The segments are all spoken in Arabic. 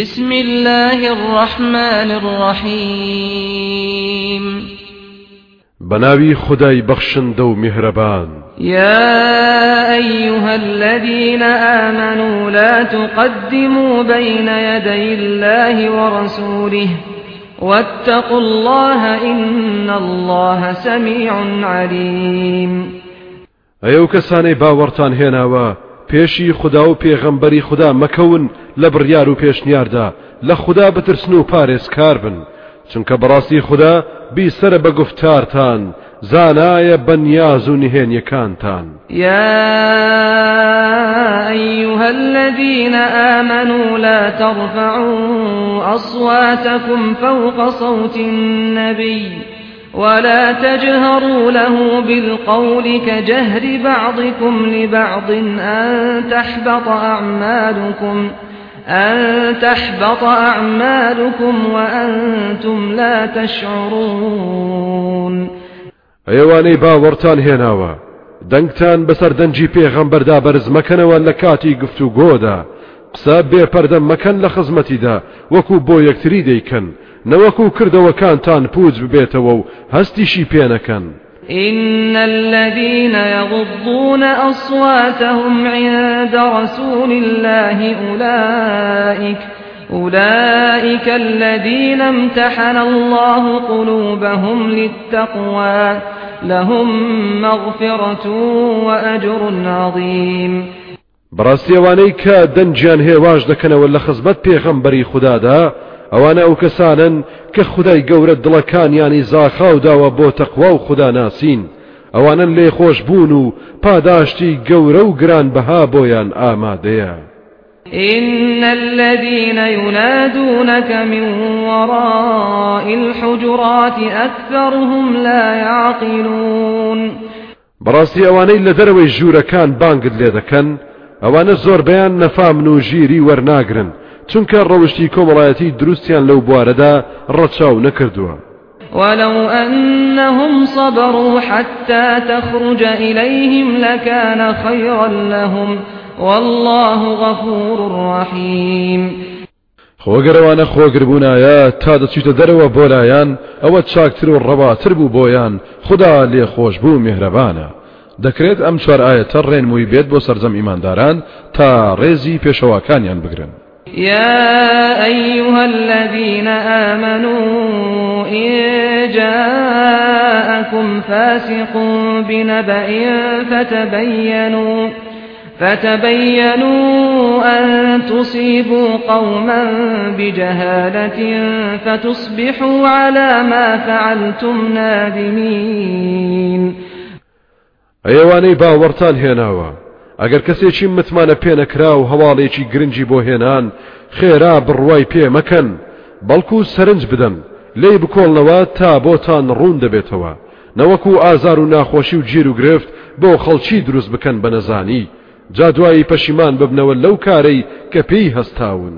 بسم الله الرحمن الرحيم. بناوي خداي بخشن دو مهربان. يا أيها الذين آمنوا لا تقدموا بين يدي الله ورسوله واتقوا الله إن الله سميع عليم. ئەو کەسانەی باوەڕتان هێناوە پێشی خدا و پێغەمبەری خدا مەکەون لە بڕیار و پێشنیاردا لە خدا بترسن و پارێزکار بن. چونکە بەڕاستی خدا بیسەرە بە گفتارتان زانایە بەنیاز و نهێنیەکانتان. يا أيها الذين آمنوا لا ترفعوا أصواتكم فوق صوت النبي ولا تجهروا له بالقول كجهر بعضكم لبعض أن تحبط أعمالكم أن تحبط أعمالكم وأنتم لا تشعرون. ئەوانەی باوەڕتان هێناوە دەنگتان بەسەر دەنجی پێغەمبەردا بەرز مەکەنەوە لە کاتی گفت و گۆدا قسە بێپەردە مەکەن لە خزمەتیدا وەکو بۆ یەکتری دەیکەن نەوەکو کردەوەکانتان پوچ ببێتەوە و هەستیشی پێنەکەن. إن الذين يغضون أصواتهم عند رسول الله أولئك أولئك الذين امتحن الله قلوبهم للتقوى لهم مغفرة وأجر عظيم. بەڕاستیەوانەی کە دەنجیان هێواش دەکەنەوە لە خزمەت پێغەمبەری خوددادا ئەوانە ئەو کەسانن کە خدای گەورە دڵەکانیانی زاخاو داوە بۆ تەخوا و خوددا ناسین. ئەوانن لێ خۆش بوون و پاداشتی گەورە و گران بەها بۆیان ئامادەیە. إن الذين ينادونك من وراء الحجرات أكثرهم لا يعقلون. لە دەرەوەی ژوورەکان بانگت لێ دەکەن ئەوانە زۆر بەیان نەفامن و ژیری وەرناگرن. چونکە ڕەوشی کۆمەڵایەتی دروستیان لەو بوارەدا ڕەچاو نەکردووە. ولو أنهم صبروا حتى تخرج إليهم لكان خيرا لهم والله غفور رحيم. خۆگەرەوانە خۆگربوونایە تا دەچیتە دەرەوە بۆلایەن ئەوە چاکتر و ڕەباتر بوو بۆیان خدا لێ خۆش بوو میهرەبانە دەکرێت ئەم چوار ئاەتە ڕێنمووی بێت بۆ سەررجەم ئیمانداران تا ڕێزی پێشەوەکانیان بگرن. يا أيها الذين آمنوا إن جاءكم فاسق بنبأ فتبينوا فتبينوا أن تصيبوا قوما بجهالة فتصبحوا على ما فعلتم نادمين. ئەوانەی باوەڕتان هێناوە ئەگەر کەسێکی متمانە پێنەکرا و هەواڵێکی گرنگی بۆ هێنان خێرا بڕوای پێ مەکەن بەڵکو سەرنج بدەن لێ بکۆڵنەوە تا بۆتان ڕوون دەبێتەوە. نەوەکو ئازار و ناخۆشی و گیر و گرفت بۆ خەڵکی دروست بکەن بە نەزانی. جادوایی پەشیمان ببنەوە لەو کارەی کە پێی هەستاون.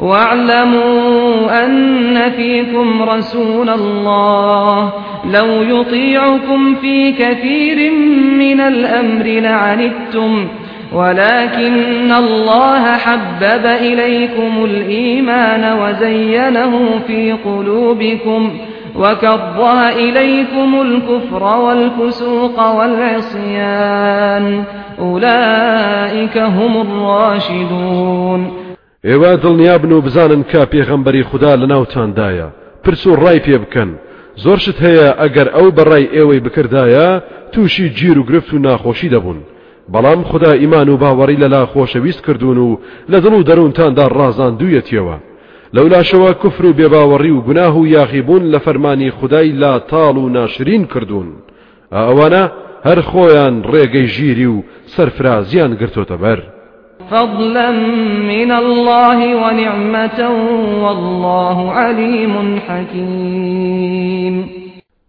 واعلموا أن فيكم رسول الله لو يطيعكم في كثير من الأمر لعنتم ولكن الله حبب إليكم الإيمان وزينه في قلوبكم وكره إليكم الكفر والفسوق والعصيان. أولئك هم الراشدون. ئێوە دڵنیابن و بزانن کە پێغەمبەری خوددا لە ناوتاندایە پرس و ڕای پێ زۆرشت هەیە ئەگەر ئەو بەڕای ئێوەی بکردایە تووشی گیر و گرفت و ناخۆشی دەبوون. بەڵام خدا ئیمان و باوەڕی لەلا خۆشەویست کردوون و لە دڵ و دەروونتاندا ڕازان دوویەتیەوە. لەولاشەوە کوفر و بێباوەڕی و گوناه و یاخیبوون لە فەرمانی خدای لا تاڵ و ناشرین کردوون. ئەوانە هەر خۆیان ڕێگەی ژیری و سەرفرازیان گرتۆتە بەر فضلا من الله ونعمة والله عليم حكيم.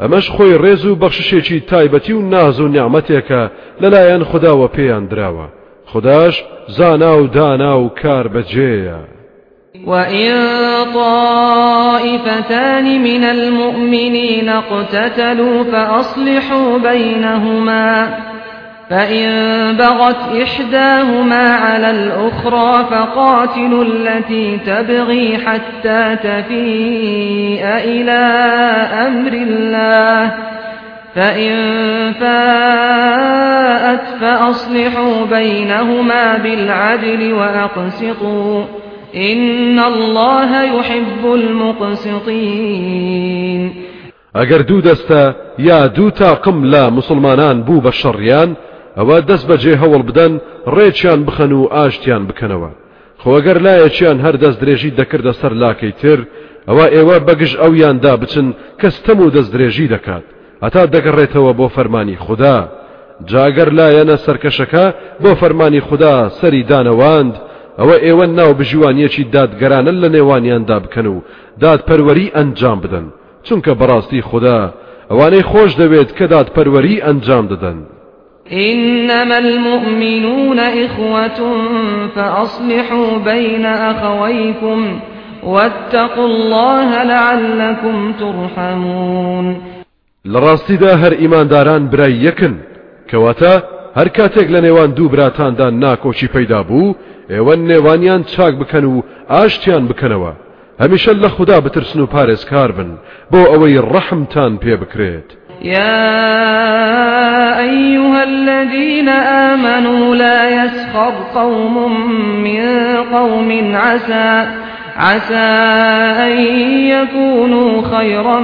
ئەمەش خۆی ڕێز و بەخششێکی تایبەتی و ناز و نیعممەتێکە لەلایەن خداوە پێیان خداش زانا و دانا و کار وإن طائفتان من المؤمنين اقتتلوا فأصلحوا بينهما. فإن بغت إحداهما على الأخرى فقاتلوا التي تبغي حتى تفيء إلى أمر الله فإن فاءت فأصلحوا بينهما بالعدل وأقسطوا إن الله يحب المقسطين ئەگەر دوو دەستە یا دوو تاقم لە مسلمانان بە شەڕیان ئەوە دەست بەجێ هەوڵ بدەن ڕێکیان بخەن و ئاشتیان بکەنەوە. خۆگەر لایەکیان هەر دەست درێژی دەکردە سەر لاکەی تر ئەوە ئێوە بەگژ ئەویاندا بچن کەستەم و دەست درێژی دەکات. هەتا دەگەڕێتەوە بۆ فەرمانی خوددا. جاگەر لایەنە سەرکەشەکە بۆ فەرمانی خوددا سەری دانەواند. ئەوە ئێوە ناو بژوانیەکی دادگەرانە لە نێوانیاندا بکەن و دادپەروەری ئەنجام بدەن. چونکە بەڕاستی خوددا ئەوانەی خۆش دەوێت کە دادپەروەری ئەنجام دەدەن. إنما المؤمنون إخوة فأصلحوا بين أخويكم واتقوا الله لعلكم ترحمون. لڕاستیدا هەر ئیمانداران برای یەکن. کەواتە هەر کاتێک لە نێوان دوو براتاندا ناکۆچی پەیدا بوو ئێوە نێوانیان چاک بکەن و ئاشتیان بکەنەوە. هەمیشە لە خوددا بترسن و پارێزکار بن. بۆ يا أيها الذين آمنوا لا يسخر قوم من قوم عسى عسى أن يكونوا خيرا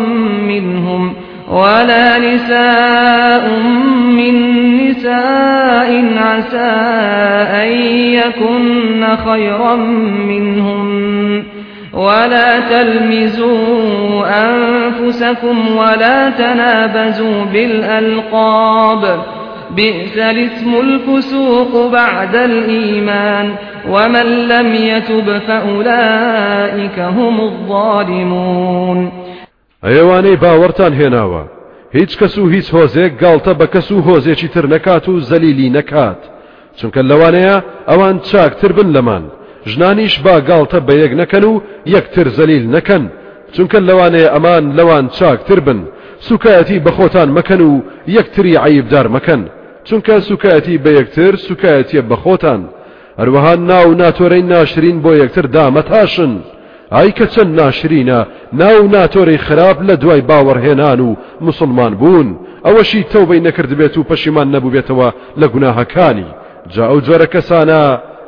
منهم ولا نساء من نساء عسى أن يكن خيرا منهم. ولا تلمزوا أنفسكم ولا تنابزوا بالألقاب. بئس الاسم الفسوق بعد الإيمان. ومن لم يتب فأولئك هم الظالمون. ئەوانەی باوەڕتان هێناوە. هیچ کەس و هیچ هۆزێک گاڵتە بە کەس و هۆزێکی تر نەکات و زەلیلی نەکات. چونکە لەوانەیە بن ژنانیش با گاڵتە بە یەک نەکەن و یەکتر زەلیل نەکەن. چونکە لەوانەیە ئەمان لەوان چاکتر بن. سوکایەتی بە خۆتان مەکەن و یەکتری عیبدار مەکەن. چونکە سوکایەتی بە یەکتر سوکایەتیە بە خۆتان. هەروەها ناو ناتۆرەی ناشرین بۆ یەکتر دامەتاشن. ئای کە چەند ناشرینە ناو ناتۆرەی خراپ لە دوای باوەڕهێنان و مسلمان بوون. ئەوەشی تەوبەی نەکرد بێت و پەشیمان نەبوو بێتەوە لە گوناهەکانی. جا ئەو جۆرە کەسانە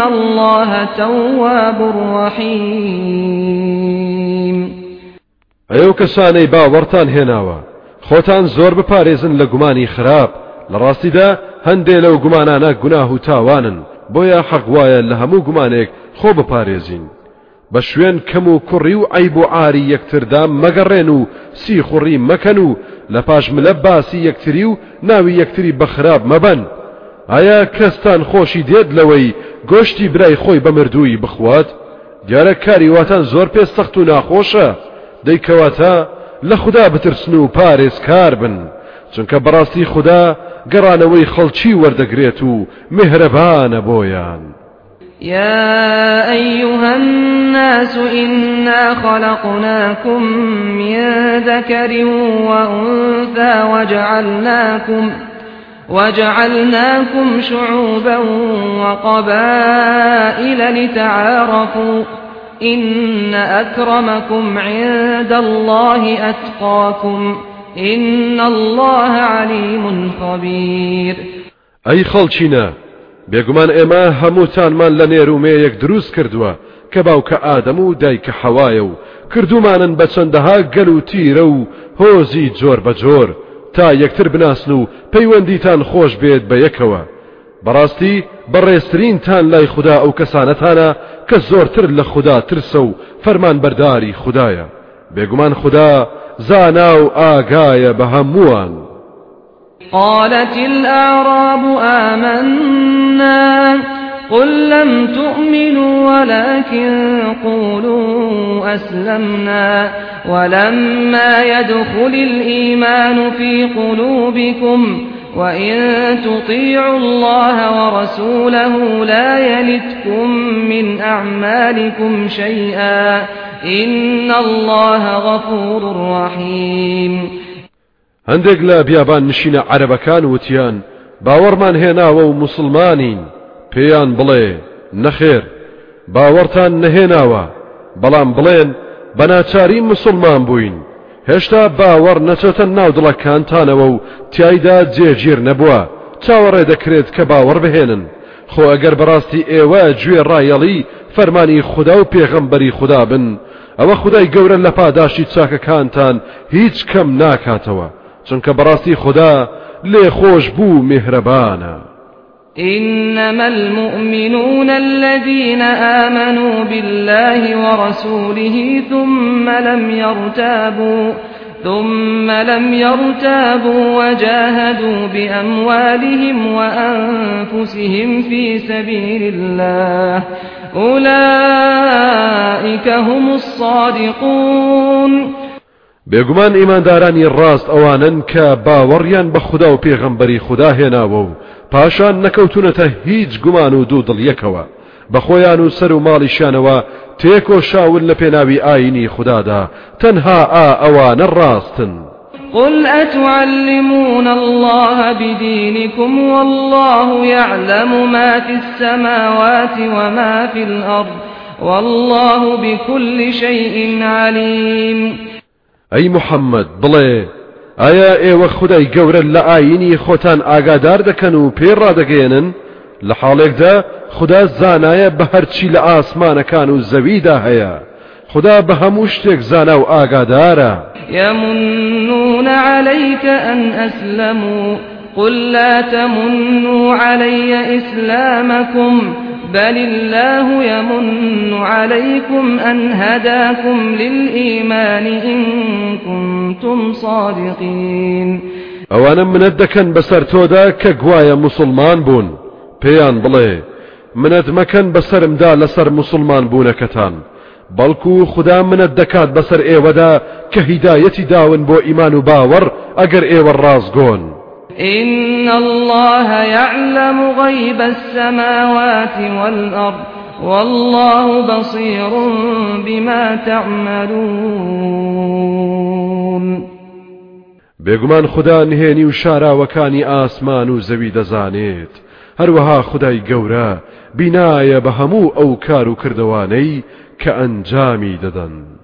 الله تواب رحيم. ئەو کەسانەی باوەڕتان هێناوە. خۆتان زۆر بپارێزن لە گومانی خراپ. لە ڕاستیدا هەندێ لەو گومانانە گوناه و تاوانن. بۆیە حەق وایە لە هەموو گومانێک خۆ بپارێزین. بە شوێن کەم و کوڕی و ئەیب و ئاری یەکتردا مەگەڕێن و سی خوڕی مەکەن و لە پاشملە باسی یەکتری و ناوی یەکتری بەخراب مەبەن. ئایا کەستان خۆشی دێت لەوەی گۆشتی برای خۆی بە مردووی بخوات دیارە کاری واتان زۆر پێستەخت و ناخۆشە دەیکەواتە لە خوددا بترسن و پارێز کار بن. چونکە بەڕاستی خوددا گەڕانەوەی خەڵکی وەردەگرێت و مهرەبانە بۆیان. يا أيها الناس إنا خلقناكم من ذكر وأنثى وجعلناكم وجعلناكم شعوبا وقبائل لتعارفوا إن أكرمكم عند الله أتقاكم إن الله عليم خبير. أي خەڵچینە بێگومان ئێمە هەمووتانمان لە نێرومەیەک دروست کردووە کە باوکە ئادەم و دایکە حەوایە و کردومانن بە چەندەها گەل و تیرە و هۆزی جۆر بە جۆر تا یەکتر بناسن و پەیوەندیتان خۆش بێت بە یەکەوە. بەڕاستی بەڕێسترینتان لای خوددا ئەو کەسانەتانە کە زۆرتر لە خوددا ترسە و فەرمان بەرداری خوددایە. بێگومان خوددا زانا و ئاگایە بە قالت الأعراب آمنا قل لم تؤمنوا ولكن قولوا أسلمنا. ولما يدخل الإيمان في قلوبكم وإن تطيعوا الله ورسوله لا يلتكم من أعمالكم شيئا. إن الله غفور رحيم. هەندێک لە بیابان نشینە عەرەبەکان وتیان باوەڕمان هێناوە و مسلمانین پێیان بڵێ نەخێر باوەڕتان نەهێناوە بەڵام بڵێن بەناچاری مسلمان بووین. هێشتا باوەڕ نەچۆتە ناو دڵەکانتانەوە و تایدا جێگیر نەبووە. چاوەڕێ دەکرێت کە باوەڕ بهێنن. خۆ ئەگەر بەڕاستی ئێوە گوێ ڕایەڵی فەرمانی خوددا و پێغەمبەری خوددا بن. ئەوە خدای گەورە لە پاداشی چاکەکانتان هیچ کەم ناکاتەوە. چونکە بەڕاستی خوددا لێ خۆش بوو میهرەبانە إنما المؤمنون الذين آمنوا بالله ورسوله ثم لم يرتابوا ثم لم يرتابوا وجاهدوا بأموالهم وأنفسهم في سبيل الله. أولئك هم الصادقون. بێگومان ئیماندارانی ڕاست ئەوانن کە باوەڕیان بە خوددا و پێغەمبەری خوددا هێناوە و پاشان نەکەوتونەتە هیچ گومان و دوو دڵیەکەوە. بە خۆیان و سەر و ماڵیشانەوە تێکۆ شاول لە پێناوی ئاینی خوددادا تەنها ئا ئەوانە ڕاستن. قل أتعلمون الله بدينكم والله يعلم ما في السماوات وما في الأرض. والله بكل شيء عليم. ئەی محەممەد بڵێ ئایا ئێوە خدای گەورە لە ئاینی خۆتان ئاگادار دەکەن و پێڕادەگەێنن لە حاڵێکدا خدا زانایە بە هەرچی لە ئاسمانەکان و زەویدا هەیە. خدا بە هەموو شتێک زانا و ئاگادارە. يمنون عليك أن أسلموا قل لا تمنوا علي إسلامكم بل الله يمن عليكم أن هداكم للإيمان إن كنتم صادقين ئەوانە منەت دەکەن بەسەر تۆدا کە مسلمان بوون. پێیان بڵێ منەت مەکەن بەسرمدا لەسەر مسلمان بوونەکەتان. بەڵکو خدا منەت دەکات بەسەر ئێوەدا کە هیدایەتی داون بۆ ئیمان و باوەڕ ئەگەر ئێوە إن الله يعلم غيب السماوات والأرض والله بصير بما تعملون بێگومان خدا نهێنی و شاراوەکانی ئاسمان و زەوی دەزانێت هەروەها خدای گەورە بینایە بە هەموو ئەو کار و کردوانەی کە.